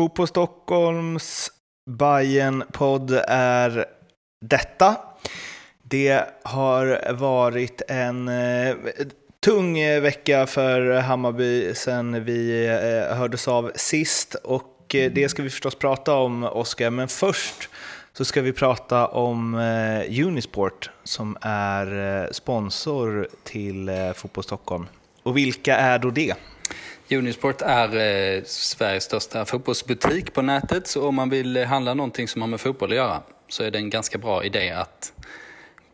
Fotboll Stockholms bayern podd är detta. Det har varit en eh, tung vecka för Hammarby sen vi eh, hördes av sist och eh, det ska vi förstås prata om, Oskar. Men först så ska vi prata om eh, Unisport som är eh, sponsor till eh, Fotboll Stockholm. Och vilka är då det? Unisport är eh, Sveriges största fotbollsbutik på nätet, så om man vill handla någonting som har med fotboll att göra så är det en ganska bra idé att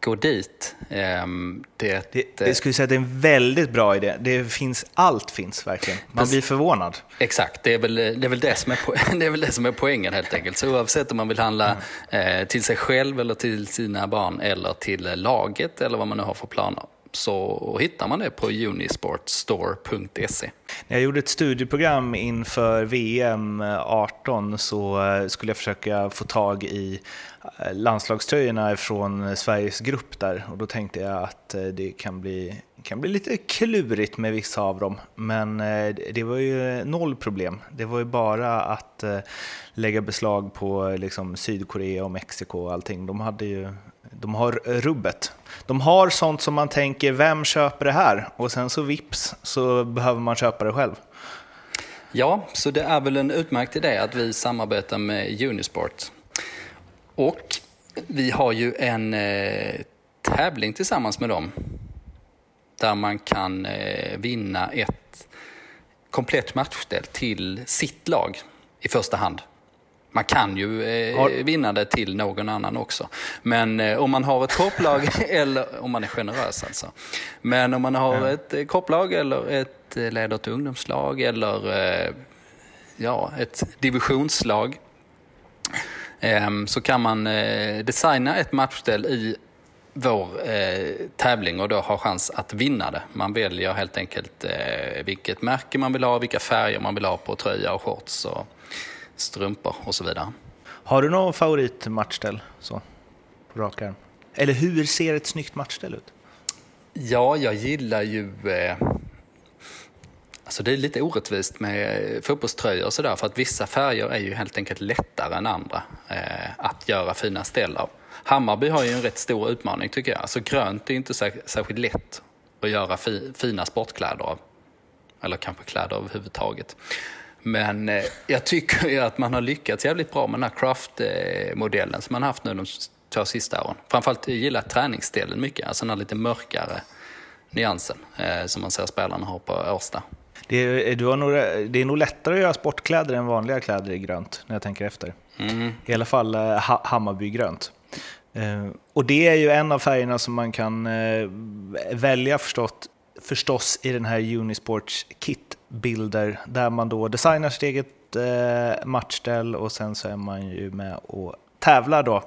gå dit. Ehm, det, det, jag skulle säga att det är en väldigt bra idé. Det finns, allt finns verkligen. Man blir förvånad. Exakt, det är väl det, är väl det, som, är, det är väl det som är poängen helt enkelt. Så oavsett om man vill handla mm. eh, till sig själv eller till sina barn eller till laget eller vad man nu har för planer så hittar man det på unisportstore.se. När jag gjorde ett studieprogram inför VM 18 så eh, skulle jag försöka få tag i eh, landslagströjorna från Sveriges grupp där och då tänkte jag att eh, det kan bli, kan bli lite klurigt med vissa av dem. Men det var ju noll problem. Det var ju bara att lägga beslag på liksom Sydkorea och Mexiko och allting. De hade ju de har rubbet. De har sånt som man tänker, vem köper det här? Och sen så vips så behöver man köpa det själv. Ja, så det är väl en utmärkt idé att vi samarbetar med Unisport. Och vi har ju en eh, tävling tillsammans med dem. Där man kan eh, vinna ett komplett matchställ till sitt lag i första hand. Man kan ju eh, har... vinna det till någon annan också. Men eh, om man har ett kopplag, eller om man är generös alltså. Men om man har ja. ett eh, kopplag eller ett eh, ledert ungdomslag eller eh, ja, ett divisionslag ehm, så kan man eh, designa ett matchställ i vår tävling och då ha chans att vinna det. Man väljer helt enkelt vilket märke man vill ha, vilka färger man vill ha på tröja och shorts. Och, strumpor och så vidare. Har du någon favoritmatchställ så, på rak arm? Eller hur ser ett snyggt matchställ ut? Ja, jag gillar ju... Eh, alltså det är lite orättvist med fotbollströjor och sådär för att vissa färger är ju helt enkelt lättare än andra eh, att göra fina ställ av. Hammarby har ju en rätt stor utmaning tycker jag. Alltså grönt är inte särskilt lätt att göra fi, fina sportkläder av. Eller kanske kläder överhuvudtaget. Men eh, jag tycker ju att man har lyckats jävligt bra med den här craft-modellen som man haft nu de två sista åren. Framförallt jag gillar träningsdelen mycket, alltså den här lite mörkare nyansen eh, som man ser spelarna ha på Årsta. Det är, du har nog, det är nog lättare att göra sportkläder än vanliga kläder i grönt, när jag tänker efter. Mm. I alla fall eh, ha, Hammarby-grönt. Eh, och det är ju en av färgerna som man kan eh, välja förstått, förstås i den här Unisports kit bilder där man då designar sitt eget eh, matchställ och sen så är man ju med och tävlar då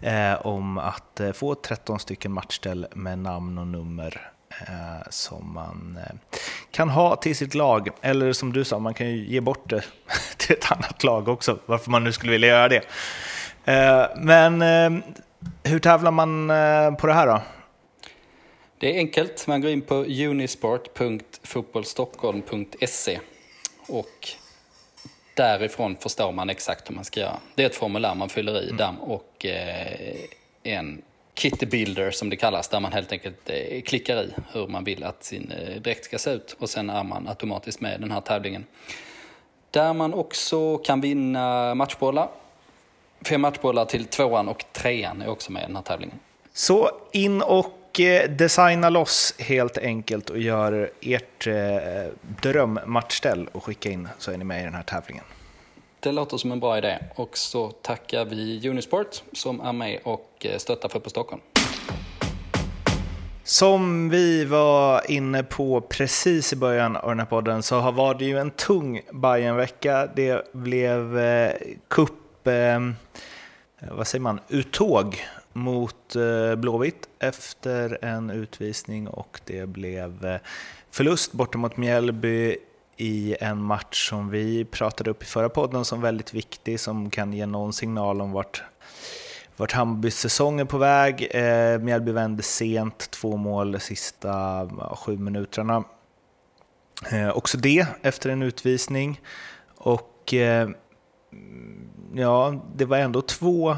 eh, om att eh, få 13 stycken matchställ med namn och nummer eh, som man eh, kan ha till sitt lag. Eller som du sa, man kan ju ge bort det till ett annat lag också, varför man nu skulle vilja göra det. Eh, men eh, hur tävlar man eh, på det här då? Det är enkelt. Man går in på unisport.fotbollstockholm.se och därifrån förstår man exakt hur man ska göra. Det är ett formulär man fyller i mm. där och eh, en kitbuilder som det kallas, där man helt enkelt eh, klickar i hur man vill att sin eh, dräkt ska se ut och sen är man automatiskt med i den här tävlingen. Där man också kan vinna matchbollar. Fem matchbollar till tvåan och trean är också med i den här tävlingen. Så in och Eh, designa loss helt enkelt och gör ert eh, drömmatchställ och skicka in så är ni med i den här tävlingen. Det låter som en bra idé och så tackar vi Unisport som är med och eh, stöttar Fotboll Stockholm. Som vi var inne på precis i början av den här podden så var det ju en tung bayern vecka Det blev eh, kupp, eh, vad säger man, uttåg mot eh, Blåvitt efter en utvisning och det blev eh, förlust borta mot Mjällby i en match som vi pratade upp i förra podden som väldigt viktig, som kan ge någon signal om vart, vart Hammarbys säsong är på väg. Eh, Mjällby vände sent, två mål de sista sju minuterna. Eh, också det efter en utvisning. Och eh, ja, det var ändå två,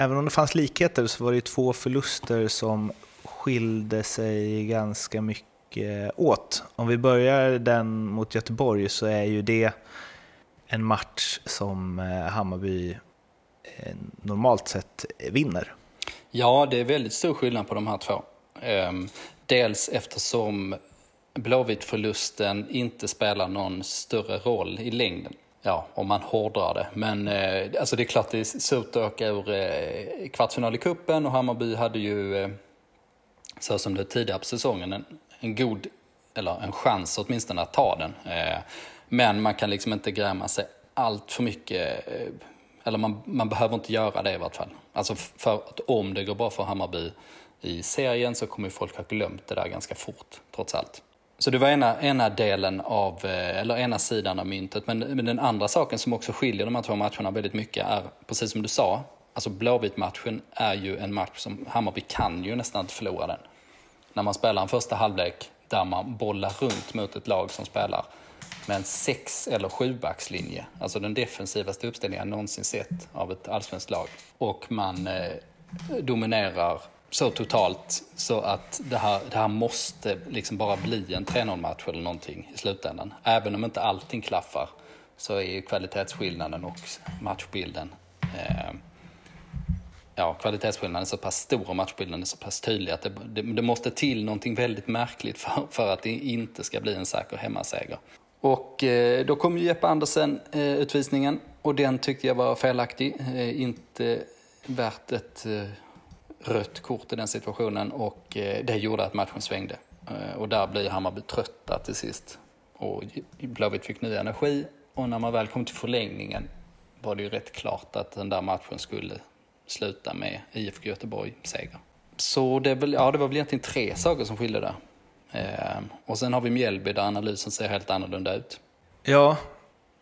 även om det fanns likheter så var det två förluster som skilde sig ganska mycket åt. Om vi börjar den mot Göteborg så är ju det en match som eh, Hammarby eh, normalt sett vinner. Ja, det är väldigt stor skillnad på de här två. Ehm, dels eftersom Blåvitt-förlusten inte spelar någon större roll i längden. Ja, om man hårdrar det. Men eh, alltså det är klart det är surt att åka ur eh, kvartsfinal i kuppen och Hammarby hade ju, eh, så som det tidigare på säsongen, en, en god, eller en chans åtminstone att ta den. Eh, men man kan liksom inte gräma sig allt för mycket eh, eller man, man behöver inte göra det i vart fall. Alltså för att om det går bra för Hammarby i serien så kommer folk ha glömt det där ganska fort, trots allt. Så det var ena, ena delen av, eh, eller ena sidan av myntet. Men, men den andra saken som också skiljer de här två matcherna väldigt mycket är, precis som du sa, alltså Blåvitt-matchen är ju en match som Hammarby kan ju nästan inte förlora den. När man spelar en första halvlek där man bollar runt mot ett lag som spelar med en sex eller sjubackslinje. Alltså den defensivaste uppställningen jag någonsin sett av ett allsvenskt lag. Och man eh, dominerar så totalt så att det här, det här måste liksom bara bli en 3-0-match eller någonting i slutändan. Även om inte allting klaffar så är ju kvalitetsskillnaden och matchbilden eh, ja, kvalitetsskillnaden är så pass stor och matchbilden är så pass tydlig att det, det, det, måste till någonting väldigt märkligt för, för att det inte ska bli en säker hemmaseger. Och eh, då kom ju Jeppe Andersen eh, utvisningen och den tyckte jag var felaktig. Eh, inte värt ett eh, rött kort i den situationen och eh, det gjorde att matchen svängde. Eh, och där blir Hammarby trötta till sist. Och Blåvitt fick ny energi och när man väl kom till förlängningen var det ju rätt klart att den där matchen skulle sluta med IFK Göteborg-seger. Så det, ja, det var väl egentligen tre saker som skilde där. Ehm, och sen har vi Mjällby där analysen ser helt annorlunda ut. Ja,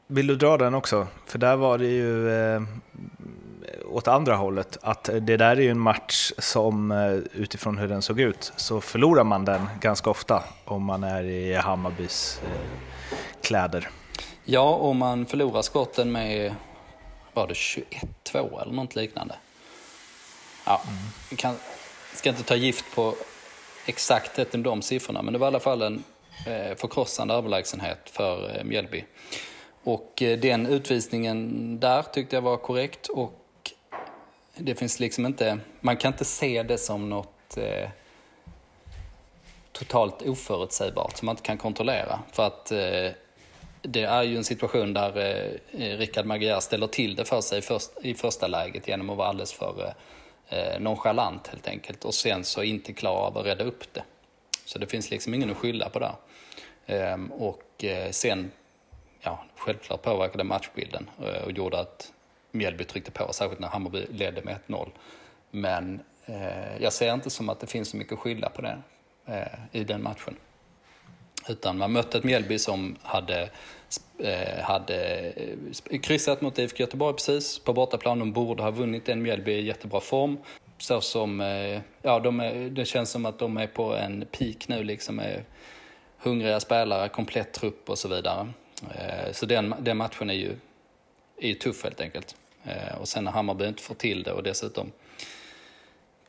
vill du dra den också? För där var det ju eh, åt andra hållet, att det där är ju en match som eh, utifrån hur den såg ut så förlorar man den ganska ofta om man är i Hammarbys eh, kläder. Ja, och man förlorar skotten med, var det 21-2 eller något liknande? Ja, mm. kan, ska inte ta gift på exakthet än de siffrorna, men det var i alla fall en eh, förkrossande överlägsenhet för eh, Mjällby. Och den utvisningen där tyckte jag var korrekt och det finns liksom inte, man kan inte se det som något eh, totalt oförutsägbart som man inte kan kontrollera. För att eh, det är ju en situation där eh, Rickard Magyar ställer till det för sig först, i första läget genom att vara alldeles för eh, nonchalant helt enkelt och sen så inte klara av att rädda upp det. Så det finns liksom ingen att skylla på där. Eh, och eh, sen, ja, självklart påverkade matchbilden eh, och gjorde att Mjällby tryckte på, särskilt när Hammarby ledde med 1-0. Men eh, jag ser inte som att det finns så mycket att skylla på det eh, i den matchen. Utan man mötte ett Mjällby som hade, eh, hade eh, kryssat mot IFK Göteborg precis på bortaplan. De borde ha vunnit den. Mjällby i jättebra form. Så som, eh, ja, de är, det känns som att de är på en peak nu liksom med hungriga spelare, komplett trupp och så vidare. Eh, så den, den matchen är ju, är ju tuff helt enkelt. Eh, och sen när Hammarby inte får till det och dessutom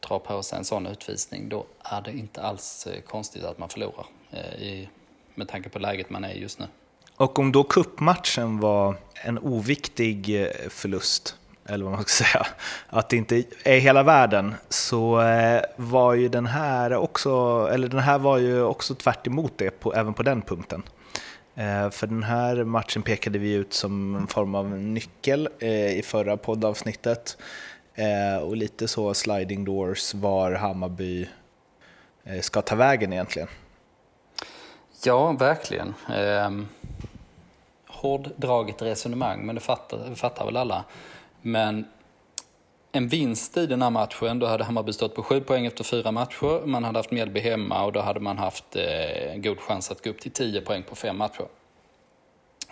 drar på sig en sån utvisning, då är det inte alls eh, konstigt att man förlorar eh, i med tanke på läget man är i just nu. Och om då kuppmatchen var en oviktig förlust, eller vad man ska säga, att det inte är hela världen, så var ju den här också, eller den här var ju också tvärt det, på, även på den punkten. Eh, för den här matchen pekade vi ut som en form av nyckel eh, i förra poddavsnittet. Eh, och lite så sliding doors var Hammarby ska ta vägen egentligen. Ja, verkligen. Eh, hårddraget resonemang, men det fattar, fattar väl alla. Men en vinst i den här matchen, då hade Hammarby stått på sju poäng efter fyra matcher. Man hade haft Mjällby hemma och då hade man haft eh, en god chans att gå upp till tio poäng på fem matcher.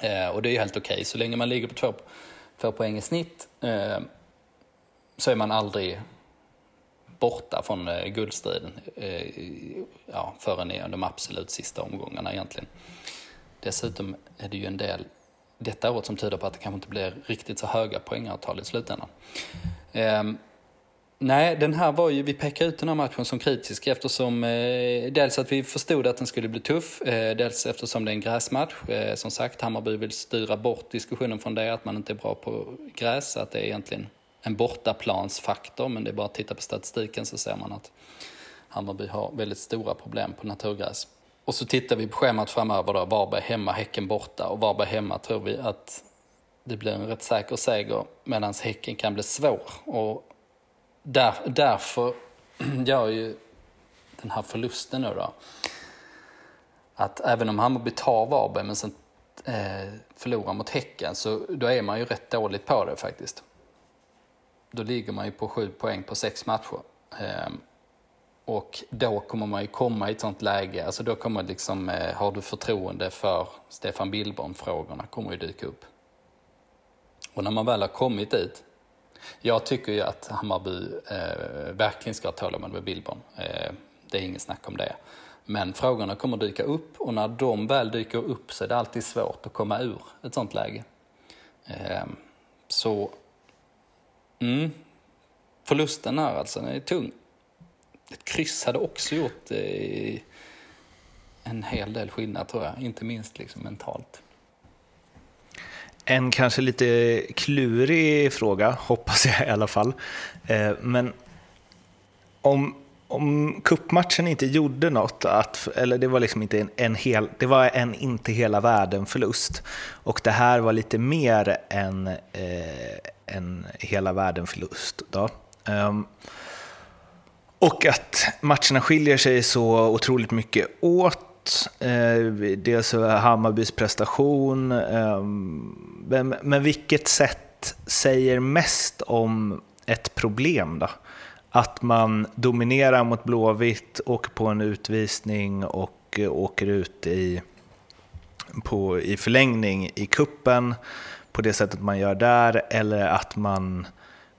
Eh, och det är ju helt okej, okay. så länge man ligger på två, två poäng i snitt eh, så är man aldrig borta från eh, guldstriden eh, ja, förrän i de absolut sista omgångarna egentligen. Dessutom är det ju en del detta året som tyder på att det kanske inte blir riktigt så höga poängavtal i slutändan. Um, Nej, den här var ju, vi pekade ut den här matchen som kritisk eftersom eh, dels att vi förstod att den skulle bli tuff, eh, dels eftersom det är en gräsmatch. Eh, som sagt, Hammarby vill styra bort diskussionen från det, att man inte är bra på gräs, att det är egentligen en bortaplansfaktor, men det är bara att titta på statistiken så ser man att Hammarby har väldigt stora problem på naturgräs. Och så tittar vi på schemat framöver då, Varberg hemma, Häcken borta och Varberg hemma tror vi att det blir en rätt säker seger medan Häcken kan bli svår. Och där, därför gör ju den här förlusten nu då, att även om Hammarby tar Varberg men sen eh, förlorar mot Häcken så då är man ju rätt dåligt på det faktiskt. Då ligger man ju på sju poäng på sex matcher. Eh, och då kommer man ju komma i ett sånt läge, alltså då kommer liksom, eh, har du förtroende för Stefan Billborn-frågorna kommer ju dyka upp. Och när man väl har kommit dit jag tycker ju att Hammarby eh, verkligen ska ha tålamod med Billborn. Eh, det är inget snack om det. Men frågorna kommer dyka upp och när de väl dyker upp så är det alltid svårt att komma ur ett sånt läge. Eh, så, mm, förlusten här alltså, den är tung. Ett kryss hade också gjort eh, en hel del skillnad tror jag, inte minst liksom mentalt. En kanske lite klurig fråga, hoppas jag i alla fall. Eh, men om, om kuppmatchen inte gjorde något, att, eller det var liksom inte en, en hel, det var en inte hela världen förlust och det här var lite mer än eh, en hela världen förlust. Då. Um, och att matcherna skiljer sig så otroligt mycket åt Eh, dels Hammarbys prestation, eh, men, men vilket sätt säger mest om ett problem då? Att man dominerar mot Blåvitt, åker på en utvisning och eh, åker ut i, på, i förlängning i kuppen på det sättet man gör där, eller att man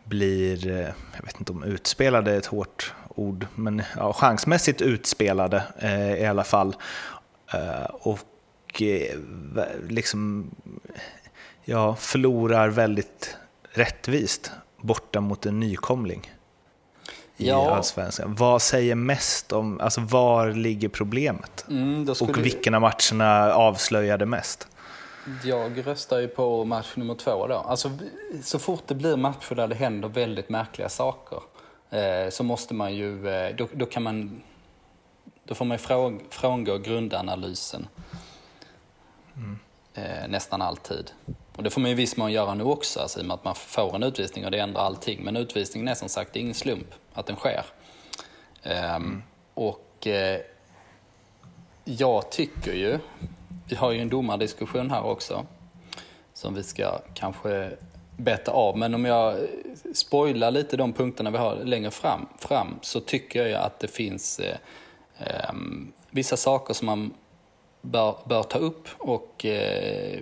blir, eh, jag vet inte om utspelade är ett hårt ord, men ja, chansmässigt utspelade eh, i alla fall. Eh, och eh, liksom, ja, förlorar väldigt rättvist borta mot en nykomling i ja. Allsvenskan. Vad säger mest om, alltså var ligger problemet? Mm, och vilken av matcherna avslöjade mest? Jag röstar ju på match nummer två då. Alltså, så fort det blir matcher där det händer väldigt märkliga saker så måste man ju, eh, då, då, kan man, då får man ju från, frångå grundanalysen. Mm. Eh, nästan alltid. Och det får man ju viss mån göra nu också, alltså, i och med att man får en utvisning och det ändrar allting. Men utvisningen är som sagt ingen slump att den sker. Ehm, mm. Och eh, jag tycker ju, vi har ju en domardiskussion här också, som vi ska kanske beta av. Men om jag spoilar lite de punkterna vi har längre fram, fram så tycker jag att det finns eh, eh, vissa saker som man bör, bör ta upp och eh,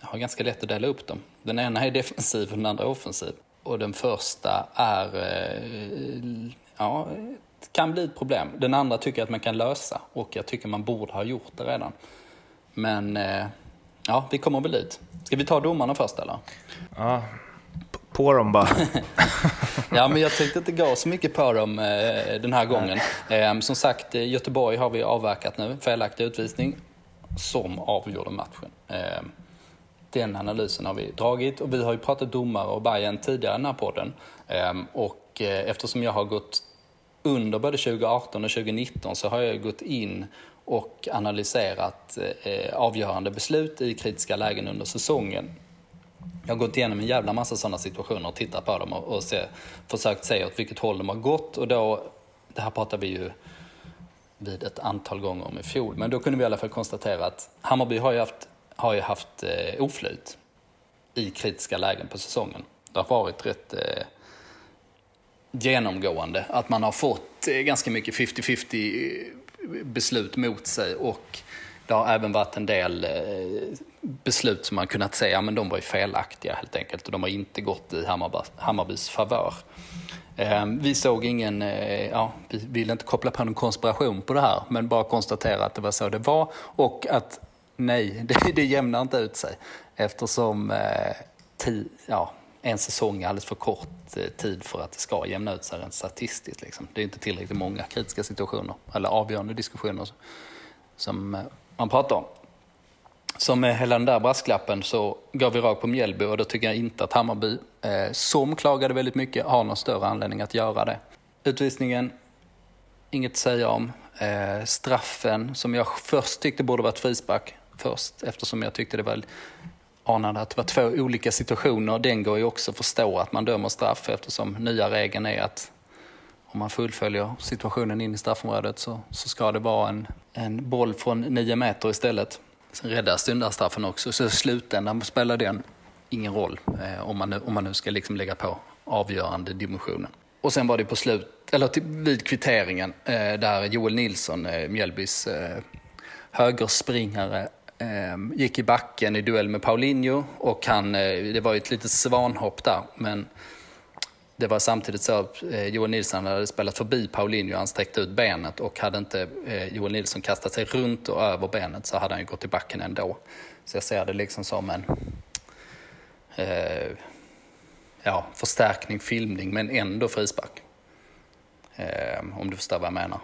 har ganska lätt att dela upp dem. Den ena är defensiv och den andra offensiv. Och den första är, eh, ja, kan bli ett problem. Den andra tycker jag att man kan lösa och jag tycker man borde ha gjort det redan. Men eh, ja, vi kommer väl dit. Ska vi ta domarna först eller? Ja, på dem bara. ja, men jag tänkte inte gå så mycket på dem eh, den här gången. Eh, som sagt, Göteborg har vi avverkat nu, felaktig utvisning, som avgjorde matchen. Eh, den analysen har vi dragit och vi har ju pratat domare och Bayern tidigare i den här podden. Ehm, och eh, eftersom jag har gått under både 2018 och 2019 så har jag gått in och analyserat eh, avgörande beslut i kritiska lägen under säsongen. Jag har gått igenom en jävla massa sådana situationer och tittat på dem och, och se, försökt se åt vilket håll de har gått. Och då, det här pratar vi ju vid ett antal gånger om i fjol, men då kunde vi i alla fall konstatera att Hammarby har ju haft, har ju haft eh, oflyt i kritiska lägen på säsongen. Det har varit rätt eh, genomgående att man har fått eh, ganska mycket 50-50 beslut mot sig och det har även varit en del eh, beslut som man kunnat säga men de var ju felaktiga helt enkelt och de har inte gått i Hammarbys, favör. Ehm, vi såg ingen, eh, ja, vi ville inte koppla på någon konspiration på det här men bara konstatera att det var så det var och att Nej, det, det jämnar inte ut sig eftersom eh, ti, ja, en säsong är alldeles för kort eh, tid för att det ska jämna ut sig rent statistiskt. Liksom. Det är inte tillräckligt många kritiska situationer eller avgörande diskussioner som eh, man pratar om. Så med hela den där brasklappen så går vi rakt på Mjällby och då tycker jag inte att Hammarby, eh, som klagade väldigt mycket, har någon större anledning att göra det. Utvisningen, inget att säga om. Eh, straffen, som jag först tyckte borde varit frispark först, eftersom jag tyckte det var anade att det var två olika situationer. Den går ju också att förstå att man dömer straff eftersom nya regeln är att om man fullföljer situationen in i straffområdet så, så ska det vara en, en boll från nio meter istället. Sen räddas den där straffen också, så i slutändan spelar den ingen roll eh, om, man nu, om man nu ska liksom lägga på avgörande dimensionen. Och sen var det på slut, eller till, vid kvitteringen eh, där Joel Nilsson, eh, Mjällbys eh, högerspringare, Ehm, gick i backen i duell med Paulinho och han, eh, det var ju ett litet svanhopp där men det var samtidigt så att eh, Joel Nilsson hade spelat förbi Paulinho, han sträckte ut benet och hade inte eh, Joel Nilsson kastat sig runt och över benet så hade han ju gått i backen ändå. Så jag ser det liksom som en eh, ja, förstärkning, filmning, men ändå frispark. Eh, om du förstår vad jag menar.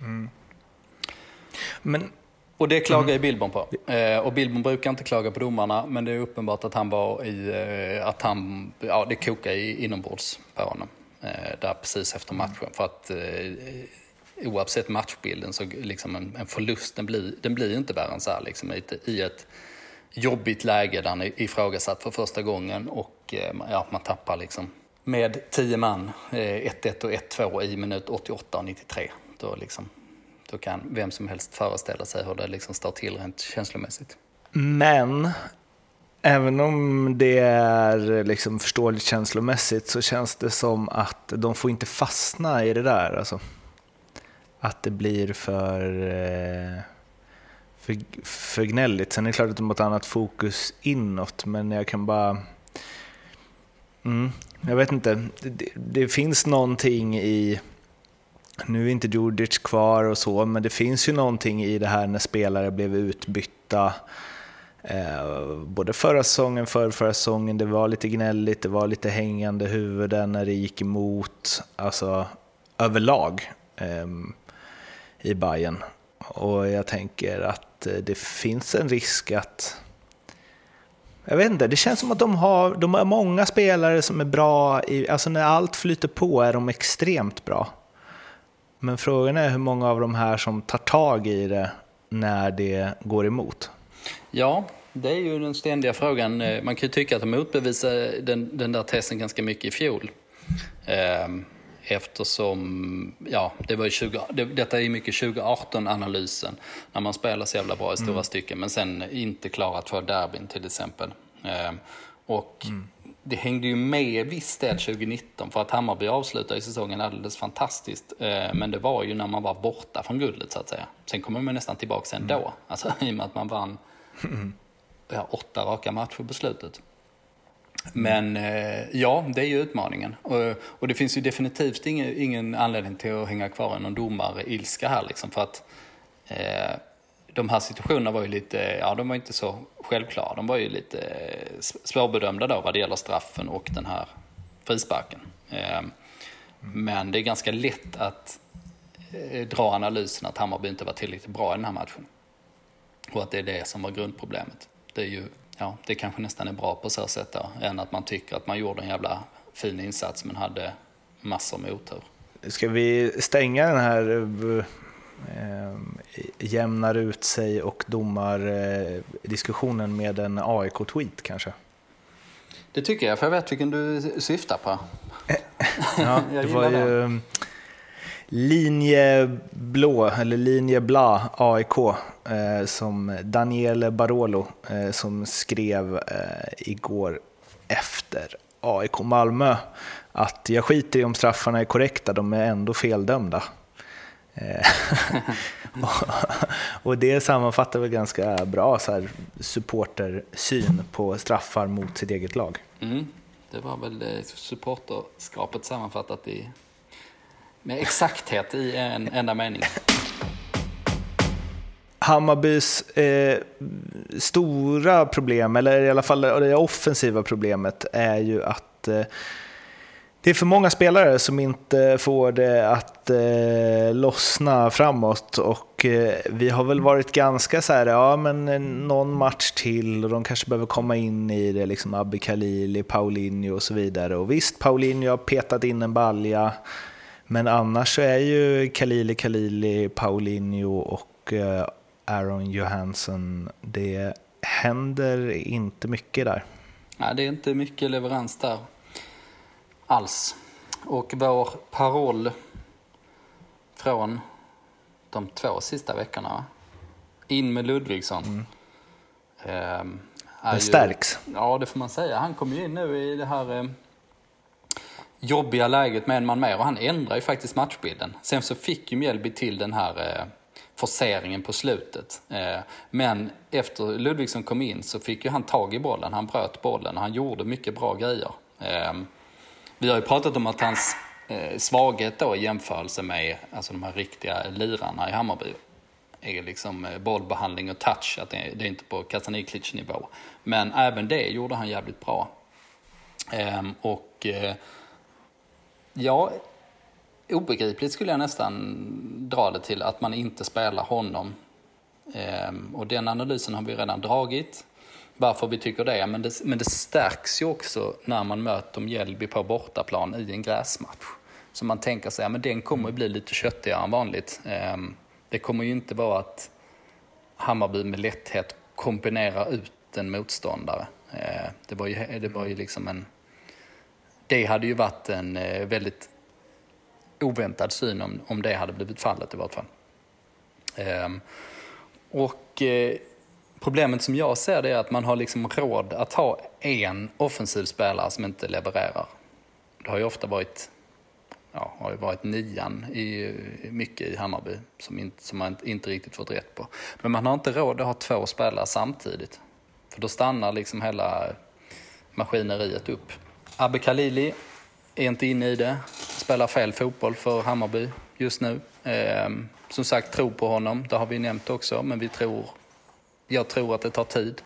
Mm. Men och det klagar mm. ju Billborn på. Eh, och Billborn brukar inte klaga på domarna, men det är uppenbart att han var i, eh, att han, ja det kokade inombords på honom. Eh, där precis efter matchen. För att eh, oavsett matchbilden så liksom en, en förlust, den blir, den blir inte värre än så här. Liksom, i, I ett jobbigt läge där han är ifrågasatt för första gången och eh, ja, man tappar liksom med tio man, 1-1 eh, och 1-2 i minut 88 och 93. Då liksom då kan vem som helst föreställa sig hur det liksom står till rent känslomässigt. Men även om det är liksom förståeligt känslomässigt så känns det som att de får inte fastna i det där. Alltså. Att det blir för, eh, för, för gnälligt. Sen är det klart att de har ett annat fokus inåt, men jag kan bara... Mm, jag vet inte. Det, det finns någonting i nu är inte Djurdjic kvar och så, men det finns ju någonting i det här när spelare blev utbytta. Eh, både förra säsongen, för förra säsongen, det var lite gnälligt, det var lite hängande huvuden när det gick emot, alltså överlag eh, i Bayern. Och jag tänker att eh, det finns en risk att jag vet inte, det känns som att de har, de har många spelare som är bra, i, alltså när allt flyter på är de extremt bra. Men frågan är hur många av de här som tar tag i det när det går emot? Ja, det är ju den ständiga frågan. Eh, man kan ju tycka att de motbevisade den, den där testen ganska mycket i fjol. Ehm, eftersom, ja, det var ju 20, det, detta är mycket 2018-analysen, när man spelar så jävla bra i stora mm. stycken, men sen inte klarat för derbyn till exempel. Ehm, och mm det hängde ju med viss del 2019 för att Hammarby avslutade säsongen alldeles fantastiskt. Eh, men det var ju när man var borta från guldet så att säga. Sen kommer man nästan tillbaka ändå. Mm. Alltså i och med att man vann ja, åtta raka matcher på slutet. Men eh, ja, det är ju utmaningen. Och, det finns ju definitivt ingen, ingen anledning till att hänga kvar i någon domare-ilska här liksom. För att eh, de här situationerna var ju lite, ja de var inte så självklara. De var ju lite eh, svårbedömda då vad det gäller straffen och den här frisparken. Ehm, men det är ganska lätt att eh, dra analysen att Hammarby inte var tillräckligt bra i den här matchen. Och att det är det som var grundproblemet. Det är ju, ja, det kanske nästan är bra på så sätt då, än att man tycker att man gjorde en jävla fin insats men hade massor med otur. Ska vi stänga den här eh, jämnar ut sig och domar eh, diskussionen med en AIK-tweet kanske? Det tycker jag, för jag vet vilken du syftar på. ja, det var ju det. linje blå, eller linje bla AIK, eh, som Daniele Barolo eh, som skrev eh, igår efter AIK Malmö att jag skiter i om straffarna är korrekta, de är ändå feldömda. Eh, och det sammanfattar väl ganska bra så här, supportersyn på straffar mot sitt eget lag. Mm. Det var väl eh, supporterskapet sammanfattat i, med exakthet i en enda mening. Hammarbys eh, stora problem, eller i alla fall det offensiva problemet, är ju att eh, det är för många spelare som inte får det att eh, lossna framåt och eh, vi har väl varit ganska så här, ja men eh, någon match till och de kanske behöver komma in i det, liksom Abbe Khalili, Paulinho och så vidare. Och visst, Paulinho har petat in en balja, men annars så är ju Khalili, Khalili, Paulinho och eh, Aaron Johansson, det händer inte mycket där. Nej, det är inte mycket leverans där alls. Och vår paroll från de två sista veckorna, in med Ludvigsson. Mm. Eh, det stärks. Ju, ja, det får man säga. Han kom ju in nu i det här eh, jobbiga läget med en man mer och han ändrar ju faktiskt matchbilden. Sen så fick ju Mjällby till den här eh, forceringen på slutet. Eh, men efter Ludvigsson kom in så fick ju han tag i bollen, han bröt bollen och han gjorde mycket bra grejer. Eh, vi har ju pratat om att hans eh, svaghet då i jämförelse med alltså de här riktiga lirarna i Hammarby är liksom eh, bollbehandling och touch, att det, det är inte på Kasaniklic nivå. Men även det gjorde han jävligt bra. Ehm, och eh, ja, obegripligt skulle jag nästan dra det till att man inte spelar honom. Ehm, och den analysen har vi redan dragit varför vi tycker det. Men, det. men det stärks ju också när man möter Mjällby på bortaplan i en gräsmatch. Så man tänker sig att men den kommer att bli lite köttigare än vanligt. Ehm, det kommer ju inte vara att Hammarby med lätthet kombinerar ut en motståndare. Ehm, det var ju, det var ju liksom en... Det hade ju varit en eh, väldigt oväntad syn om, om det hade blivit fallet i vart fall. Ehm, och eh, Problemet som jag ser det är att man har liksom råd att ha en offensiv spelare som inte levererar. Det har ju ofta varit, ja, har ju varit nian i, mycket i Hammarby som, inte, som man inte riktigt fått rätt på. Men man har inte råd att ha två spelare samtidigt. För då stannar liksom hela maskineriet upp. Abbe Khalili är inte inne i det, spelar fel fotboll för Hammarby just nu. Eh, som sagt, tro på honom, det har vi nämnt också, men vi tror jag tror att det tar tid.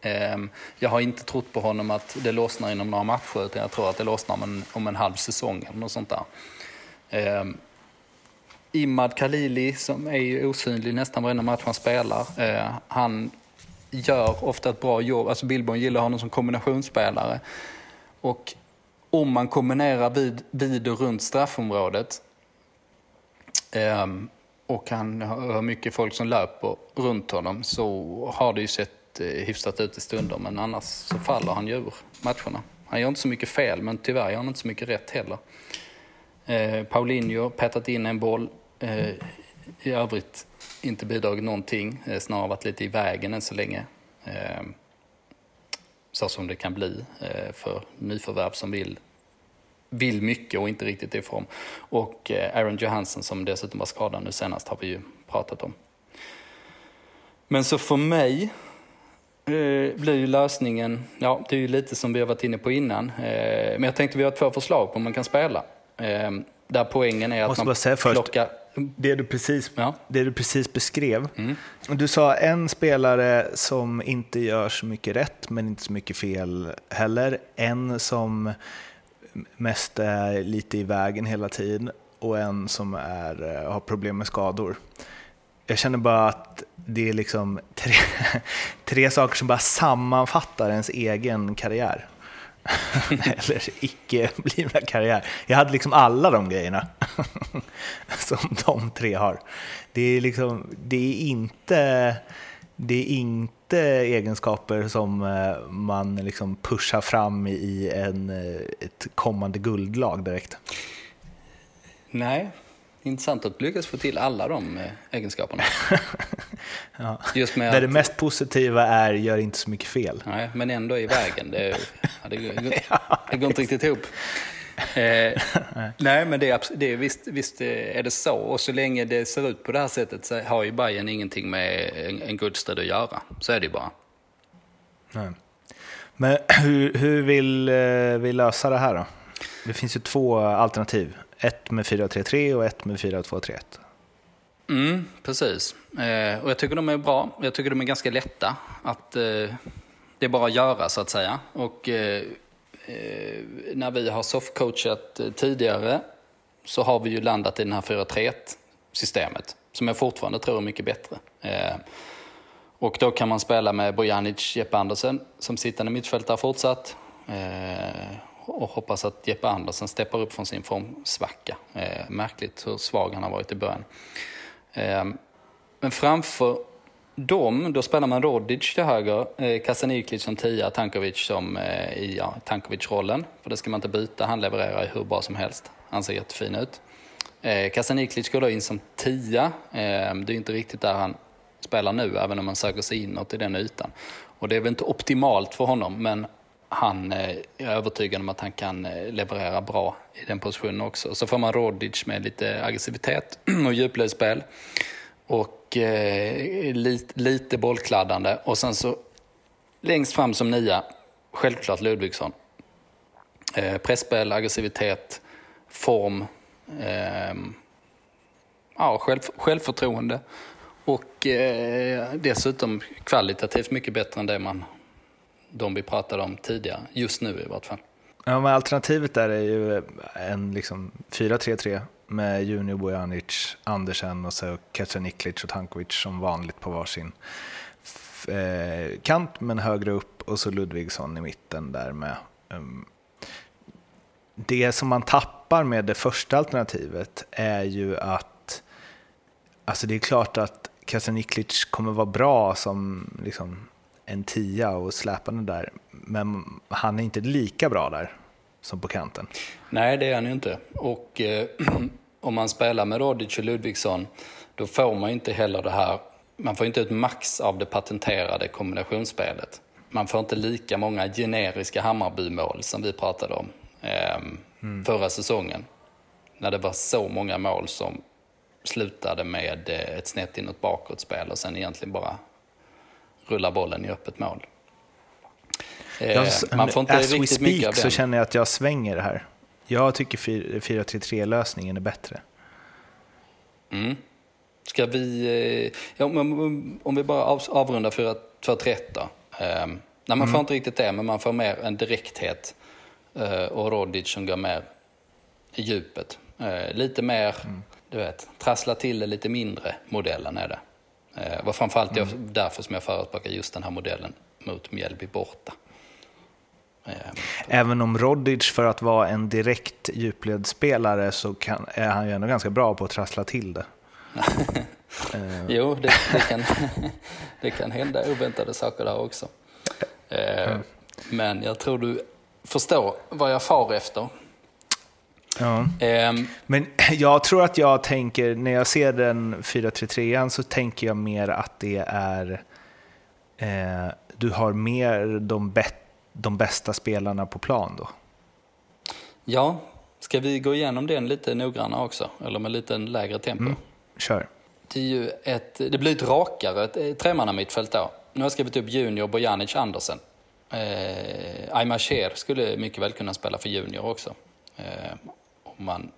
Ehm, jag har inte trott på honom att det lossnar inom några matcher, utan jag tror att det lossnar om en, om en halv säsong eller något sånt där. Ehm, Imad Khalili, som är osynlig nästan varenda match han spelar, eh, han gör ofta ett bra jobb. Alltså Billborn gillar honom som kombinationsspelare. Och om man kombinerar vid, vid och runt straffområdet ehm, och han har mycket folk som löper runt honom så har det ju sett eh, hyfsat ut i stunder men annars så faller han ju ur matcherna. Han gör inte så mycket fel men tyvärr gör han inte så mycket rätt heller. Eh, Paulinho petat in en boll. Eh, I övrigt inte bidragit någonting, eh, snarare varit lite i vägen än så länge. Eh, så som det kan bli eh, för nyförvärv som vill vill mycket och inte riktigt är i form. Och eh, Aaron Johansson som dessutom var skadad nu senast har vi ju pratat om. Men så för mig eh, blir ju lösningen, ja det är ju lite som vi har varit inne på innan. Eh, men jag tänkte vi har två förslag på hur man kan spela. Där poängen är att Måste man säga först, plockar... Det du precis, ja. det du precis beskrev. Mm. Du sa en spelare som inte gör så mycket rätt men inte så mycket fel heller. En som mest är lite i vägen hela tiden och en som är, eh, har problem med skador. Jag känner bara att det är liksom tre, tre saker som bara sammanfattar ens egen karriär. Eller icke blivna karriär. Jag hade liksom alla de grejerna som de tre har. Det är, liksom, det är inte det är inte egenskaper som eh, man liksom pushar fram i en, eh, ett kommande guldlag direkt. Nej, intressant att lyckas få till alla de eh, egenskaperna. ja. Just med Där att... det mest positiva är gör inte så mycket fel. Nej, men ändå i vägen. Det, ja, det, går, det går inte riktigt ihop. Eh, nej, men det är, det är, visst, visst är det så. Och så länge det ser ut på det här sättet så har ju Bayern ingenting med en, en Goodstead att göra. Så är det ju bara. Nej. Men hur, hur vill eh, vi lösa det här då? Det finns ju två alternativ. Ett med 4-3-3 och ett med 4-2-3-1. Mm, precis. Eh, och jag tycker de är bra. Jag tycker de är ganska lätta. Att, eh, det är bara att göra så att säga. Och eh, eh Eh, när vi har softcoachat eh, tidigare så har vi ju landat i den här 4-3-1 systemet. Som jag fortfarande tror är mycket bättre. Eh, och då kan man spela med Bojanic, Jeppe Andersen som sittande mittfältare fortsatt. Eh, och hoppas att Jeppe Andersen steppar upp från sin formsvacka. Eh, märkligt hur svag han har varit i början. Eh, men framför dem, då spelar man Rodic till höger, eh, Kasaniklic som tia, Tankovic som eh, i ja, Tankovic-rollen. För det ska man inte byta, han levererar hur bra som helst. Han ser jättefin ut. Eh, Kasaniklic går då in som tia. Eh, det är inte riktigt där han spelar nu, även om han söker sig inåt i den ytan. Och det är väl inte optimalt för honom, men han eh, är övertygad om att han kan eh, leverera bra i den positionen också. Så får man Rodic med lite aggressivitet och djupledsspel. Och eh, lite, lite bollkladdande. Och sen så längst fram som nia, självklart Ludvigsson. Eh, Presspel, aggressivitet, form, eh, ja, själv, självförtroende. Och eh, dessutom kvalitativt mycket bättre än det man de vi pratade om tidigare, just nu i vart fall. Ja, men alternativet där är ju en liksom 4-3-3 med Junior Bojanic, Andersen och så Kacaniklic och Tankovic som vanligt på varsin eh, kant men högre upp och så Ludvigsson i mitten där med. Um, det som man tappar med det första alternativet är ju att alltså det är klart att Kacaniklic kommer vara bra som liksom en tia och släpande där. Men han är inte lika bra där som på kanten. Nej, det är han ju inte. Och eh, om man spelar med Rodic och Ludvigsson, då får man ju inte heller det här, man får inte ut max av det patenterade kombinationsspelet. Man får inte lika många generiska Hammarby-mål som vi pratade om eh, mm. förra säsongen. När det var så många mål som slutade med eh, ett snett inåt bakåtspel och sen egentligen bara rulla bollen i öppet mål. Eh, jag, man får inte as riktigt we speak så känner jag att jag svänger här. Jag tycker 4-3-3-lösningen är bättre. Mm. Ska vi, eh, ja, om vi bara avrundar 4-3-1 då. Eh, nej, man mm. får inte riktigt det, men man får mer en direkthet. Och Rodic som går mer i djupet. Lite mer, mm. du vet, trassla till det lite mindre modellen är det. Det var framförallt mm. därför som jag förespråkar just den här modellen mot Mjällby borta. Eh, Även om Rodic för att vara en direkt djupledsspelare så kan, är han ju ändå ganska bra på att trassla till det. Eh. jo, det, det, kan, det kan hända oväntade saker där också. Mm. Men jag tror du förstår vad jag far efter. Ja. Um, Men jag tror att jag tänker, när jag ser den 4-3-3 så tänker jag mer att det är, eh, du har mer de, de bästa spelarna på plan då. Ja, ska vi gå igenom den lite noggrannare också? Eller med lite lägre tempo? Mm, kör. Det, är ju ett, det blir ett rakare ett tremannamittfält då. Nu har jag skrivit upp Junior Bojanic Andersen. Eh, Aymar Cher skulle mycket väl kunna spela för Junior också. Eh, man,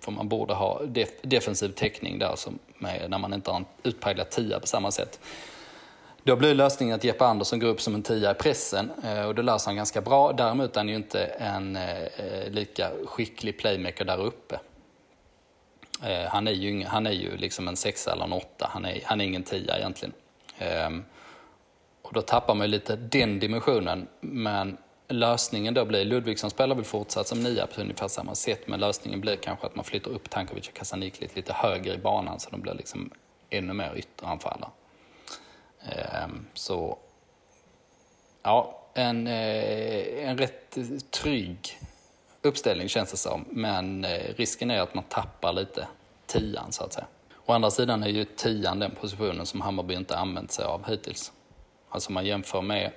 för man borde ha def, defensiv täckning där som med, när man inte har en utpräglad tia på samma sätt. Då blir lösningen att Jeppe Andersson går upp som en tia i pressen eh, och det löser han ganska bra. Däremot är han ju inte en eh, lika skicklig playmaker där uppe. Eh, han är ju, han är ju liksom en sexa eller en åtta, han är, han är ingen tia egentligen. Ehm, och då tappar man ju lite den dimensionen, men lösningen då blir, Ludvigsson spelar väl fortsatt som nia på ungefär samma sätt, men lösningen blir kanske att man flyttar upp Tankovic och Kasaniklic lite högre i banan så de blir liksom ännu mer ytteranfallare. Ehm, så, ja, en, eh, en rätt trygg uppställning känns det som, men eh, risken är att man tappar lite tian så att säga. Å andra sidan är ju tian den positionen som Hammarby inte använt sig av hittills. Alltså man jämför med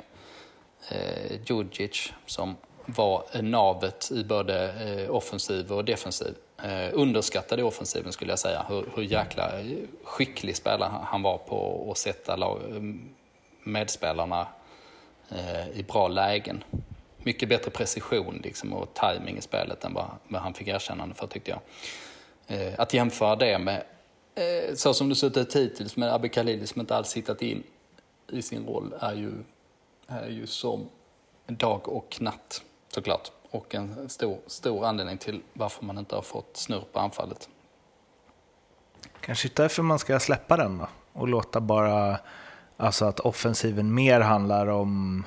eh, Djurdjic som var navet i både eh, offensiv och defensiv. Eh, underskattade offensiven skulle jag säga. Hur, hur jäkla skicklig spelare han var på att sätta lag, eh, medspelarna eh, i bra lägen. Mycket bättre precision liksom, och timing i spelet än vad, vad han fick erkännande för tyckte jag. Eh, att jämföra det med eh, så som det sett ut hittills med Abbe Khalili som inte alls hittat in i sin roll är ju, är ju som dag och natt såklart. Och en stor, stor anledning till varför man inte har fått snurr på anfallet. Kanske därför man ska släppa den då och låta bara, alltså att offensiven mer handlar om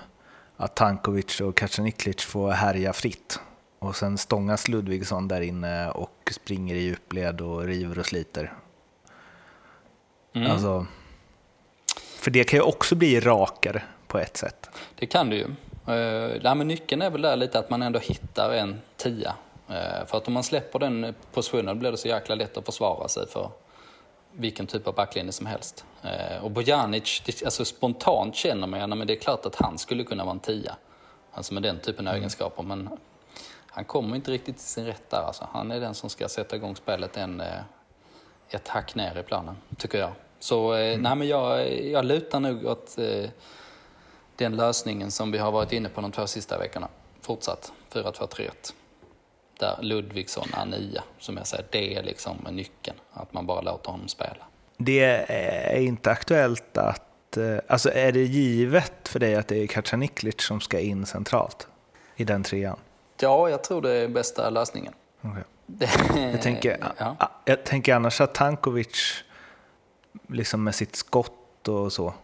att Tankovic och Kacaniklic får härja fritt. Och sen stångas Ludvigsson där inne och springer i djupled och river och sliter. Mm. Alltså, för det kan ju också bli rakare på ett sätt. Det kan det ju. Uh, men nyckeln är väl där lite att man ändå hittar en tia. Uh, för att om man släpper den positionen blir det så jäkla lätt att försvara sig för vilken typ av backlinje som helst. Uh, och Bojanic, alltså spontant känner man men det är klart att han skulle kunna vara en tia. Alltså med den typen av mm. egenskaper. Men han kommer inte riktigt till sin rätt där. Alltså. Han är den som ska sätta igång spelet en, eh, ett hack ner i planen, tycker jag. Så eh, mm. nej, men jag, jag lutar nog åt eh, den lösningen som vi har varit inne på de två sista veckorna. Fortsatt 4-2-3-1. Där Ludvigsson är nia, som jag säger, det är liksom nyckeln. Att man bara låter honom spela. Det är inte aktuellt att, eh, alltså är det givet för dig att det är Kacaniklic som ska in centralt i den trean? Ja, jag tror det är bästa lösningen. Okay. jag, tänker, ja. jag tänker annars att Tankovic, liksom med sitt skott och så,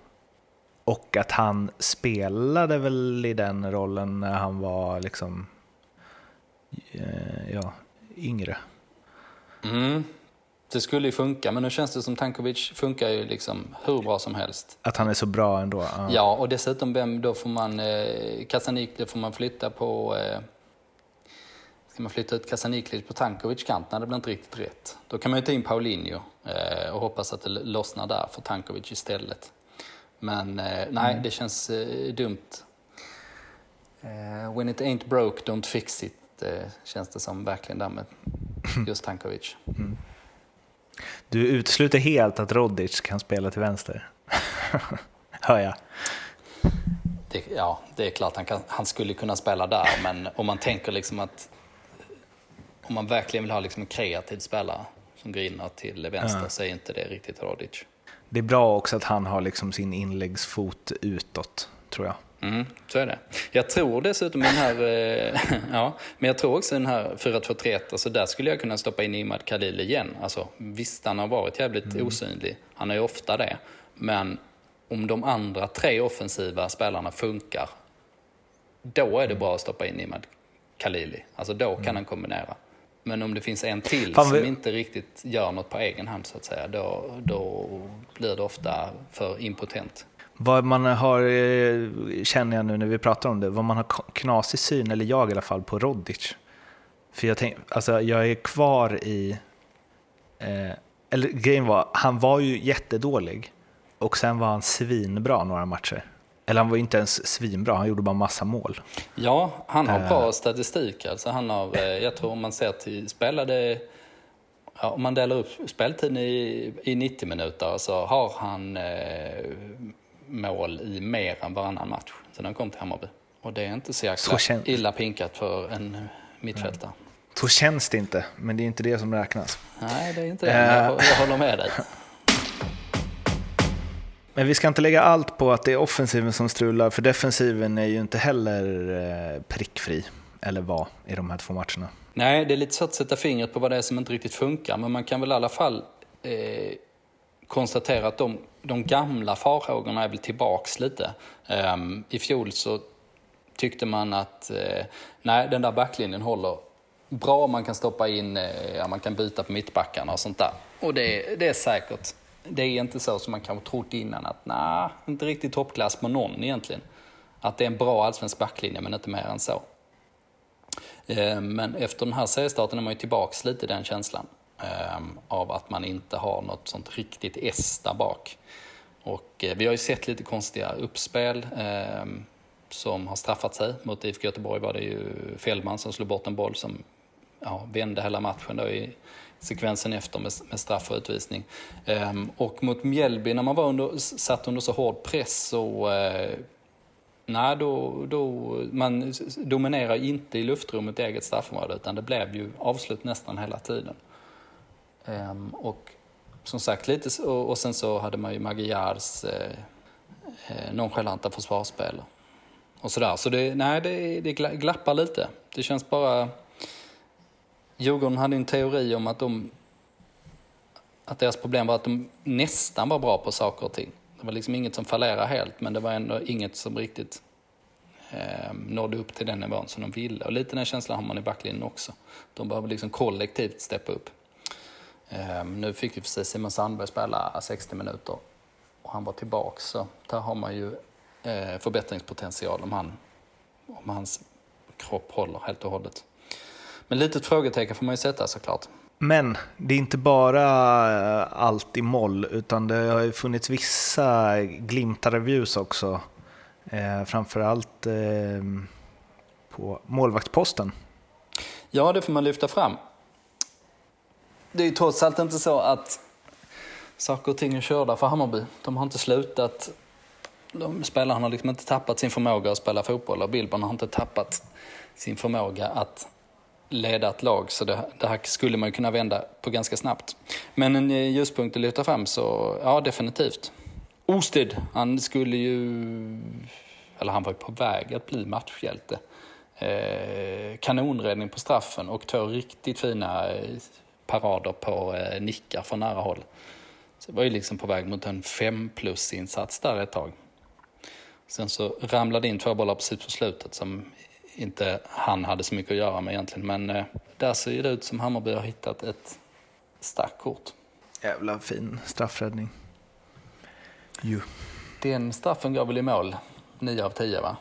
och att han spelade väl i den rollen när han var liksom, eh, ja, yngre. Mm. Det skulle ju funka, men nu känns det som Tankovic funkar ju liksom hur bra som helst. Att han är så bra ändå? Ja, ja och dessutom vem, då får man, eh, Kasanik, får man flytta på eh, Ska man flytta ut Kasaniklic på Tankovic kant? Nej, det blir inte riktigt rätt. Då kan man ju ta in Paulinho eh, och hoppas att det lossnar där för Tankovic istället. Men eh, nej, mm. det känns eh, dumt. Eh, when it ain't broke, don't fix it, eh, känns det som verkligen där med just Tankovic. Mm. Du utesluter helt att Rodic kan spela till vänster, hör jag. Det, ja, det är klart han, kan, han skulle kunna spela där, men om man tänker liksom att om man verkligen vill ha liksom en kreativ spelare som går in till vänster ja. så är inte det riktigt Rodic. Det är bra också att han har liksom sin inläggsfot utåt, tror jag. Mm, så är det. Jag tror dessutom den här, eh, ja, men jag tror också den här 4-2-3-1, alltså där skulle jag kunna stoppa in Imad Khalil igen. Alltså, visst, han har varit jävligt mm. osynlig, han är ju ofta det, men om de andra tre offensiva spelarna funkar, då är det mm. bra att stoppa in Imad Khalili. Alltså då kan mm. han kombinera. Men om det finns en till Fan, som inte riktigt gör något på egen hand så att säga, då, då blir det ofta för impotent. Vad man har, eh, känner jag nu när vi pratar om det, vad man har knasig syn, eller jag i alla fall, på Rodic. För jag, tänk, alltså, jag är kvar i... Eh, eller grejen var, han var ju jättedålig och sen var han svinbra några matcher. Eller han var inte ens svinbra, han gjorde bara massa mål. Ja, han har bra uh, statistik. Alltså han har, eh, jag tror om man ser till spelade, ja, om man delar upp speltiden i, i 90 minuter så har han eh, mål i mer än varannan match sen han kom till Hammarby. Och det är inte så jäkla så illa pinkat för en mittfältare. Så känns det inte, men det är inte det som räknas. Nej, det är inte det. Uh, jag, jag håller med dig. Men vi ska inte lägga allt på att det är offensiven som strular, för defensiven är ju inte heller eh, prickfri, eller var, i de här två matcherna. Nej, det är lite svårt att sätta fingret på vad det är som inte riktigt funkar, men man kan väl i alla fall eh, konstatera att de, de gamla farhågorna är väl tillbaks lite. Um, I fjol så tyckte man att eh, nej, den där backlinjen håller bra, man kan stoppa in, eh, ja, man kan byta på mittbackarna och sånt där. Och det, det är säkert det är inte så som man kanske trott innan att nej, inte riktigt toppklass på någon egentligen. Att det är en bra allsvensk backlinje men inte mer än så. Eh, men efter den här seriestarten är man ju tillbaks lite i den känslan. Ehm, av att man inte har något sånt riktigt S där bak. Och eh, vi har ju sett lite konstiga uppspel ehm, som har straffat sig. Mot IFK Göteborg var det ju Fällman som slog bort en boll som ja, vände hela matchen då i sekvensen efter med, med straff och utvisning. Um, ehm, och mot Mjällby, när man var under, satt under så hård press så uh, Nej, då, då, man dominerar inte i luftrummet i eget straffområde utan det blev ju avslut nästan hela tiden. Um, och som sagt lite, och, och sen så hade man ju Magyars eh, eh, nonchalanta försvarsspel och sådär. Så det, nej, det, det glappar lite. Det känns bara... Djurgården hade en teori om att de att deras problem var att de nästan var bra på saker och ting. Det var liksom inget som fallerade helt, men det var ändå inget som riktigt eh, nådde upp till den nivån som de ville. Och lite den känslan har man i backlinjen också. De behöver liksom kollektivt steppa upp. Eh, nu fick ju precis Simon Sandberg spela 60 minuter och han var tillbaka så där har man ju eh, förbättringspotential om, han, om hans kropp håller helt och hållet. Men litet frågetecken får man ju sätta såklart. Men det är inte bara eh, allt i moll, utan det har ju funnits vissa glimtar av ljus också. Eh, framförallt eh, på målvaktsposten. Ja, det får man lyfta fram. Det är ju trots allt inte så att saker och ting är körda för Hammarby. De har inte slutat. De, spelarna har liksom inte tappat sin förmåga att spela fotboll och Billborn har inte tappat sin förmåga att leda ett lag. Så det, det, här skulle man kunna vända på ganska snabbt. Men en eh, ljuspunkt att lyfta fram så, ja definitivt. Osted, han skulle ju, eller han var ju på väg att bli matchhjälte. Eh, kanonräddning på straffen och två riktigt fina eh, parader på eh, nickar från nära håll. Så det var ju liksom på väg mot en fem plus insats där ett tag. Sen så ramlade in två bollar precis på slutet som inte han hade så mycket att göra med egentligen. Men eh, där ser det ut som Hammarby har hittat ett starkt kort. Jävla fin straffräddning. Jo. Den straffen går väl i mål 9 av 10 va?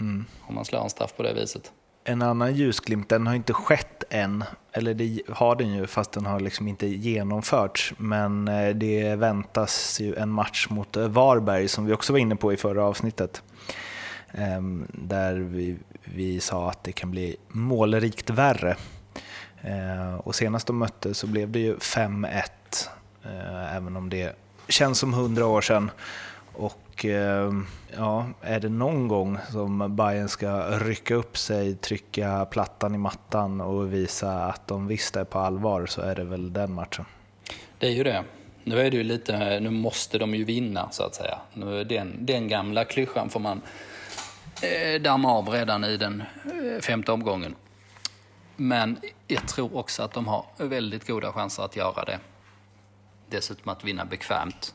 Mm. Om man slår en straff på det viset. En annan ljusglimt, den har inte skett än, eller det har den ju fast den har liksom inte genomförts. Men eh, det väntas ju en match mot eh, Varberg som vi också var inne på i förra avsnittet. Ehm, där vi, vi sa att det kan bli målrikt värre. Ehm, och senast de mötte så blev det ju 5-1, eh, även om det känns som hundra år sedan. Och ehm, ja, är det någon gång som Bayern ska rycka upp sig, trycka plattan i mattan och visa att de visst är på allvar så är det väl den matchen. Det är ju det. Nu är det ju lite, nu måste de ju vinna så att säga. Nu, den, den gamla klyschan får man Eh, damma av redan i den eh, femte omgången. Men jag tror också att de har väldigt goda chanser att göra det. Dessutom att vinna bekvämt.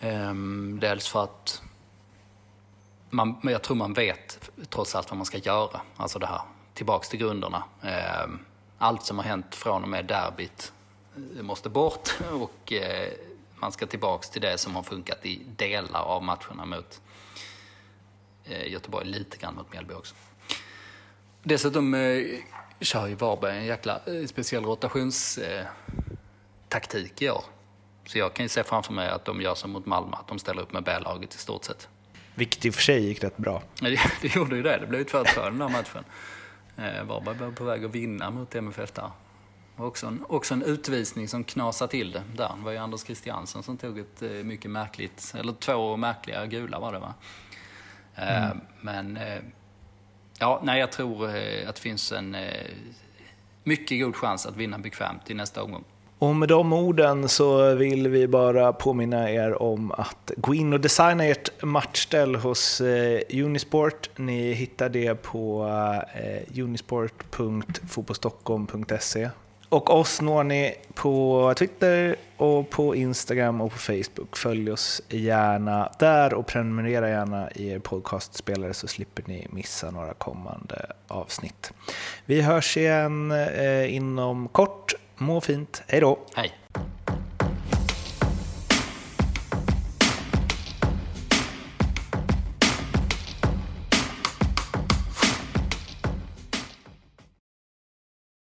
Ehm, dels för att man, men jag tror man vet trots allt vad man ska göra. Alltså det här, tillbaks till grunderna. Ehm, allt som har hänt från och med derbyt eh, måste bort och man ska tillbaks till det som har funkat i delar av matcherna mot Göteborg lite grann mot Mjällby också. Dessutom eh, kör ju Varberg en jäkla eh, speciell rotationstaktik i år. Så jag kan ju se framför mig att de gör som mot Malmö, att de ställer upp med B-laget i stort sett. Vilket i och för sig gick rätt bra. Det, det gjorde ju det. Det blev ju 2-2 den här matchen. Eh, Varberg var på väg att vinna mot MFF där. Och också en, också en utvisning som knasade till det där. Det var ju Anders Christiansen som tog ett mycket märkligt, eller två märkliga gula var det va? Eh, mm. Men eh, ja, nej, jag tror eh, att det finns en mycket god chans att vinna bekvämt i nästa omgång. Och med de orden så vill vi bara påminna er om att gå in och designa ert matchställ hos Unisport. Ni hittar det på unisport.fotbollstockholm.se och oss når ni på Twitter och på Instagram och på Facebook. Följ oss gärna där och prenumerera gärna i er podcastspelare så slipper ni missa några kommande avsnitt. Vi hörs igen eh, inom kort. Må fint. Hej då! Hej!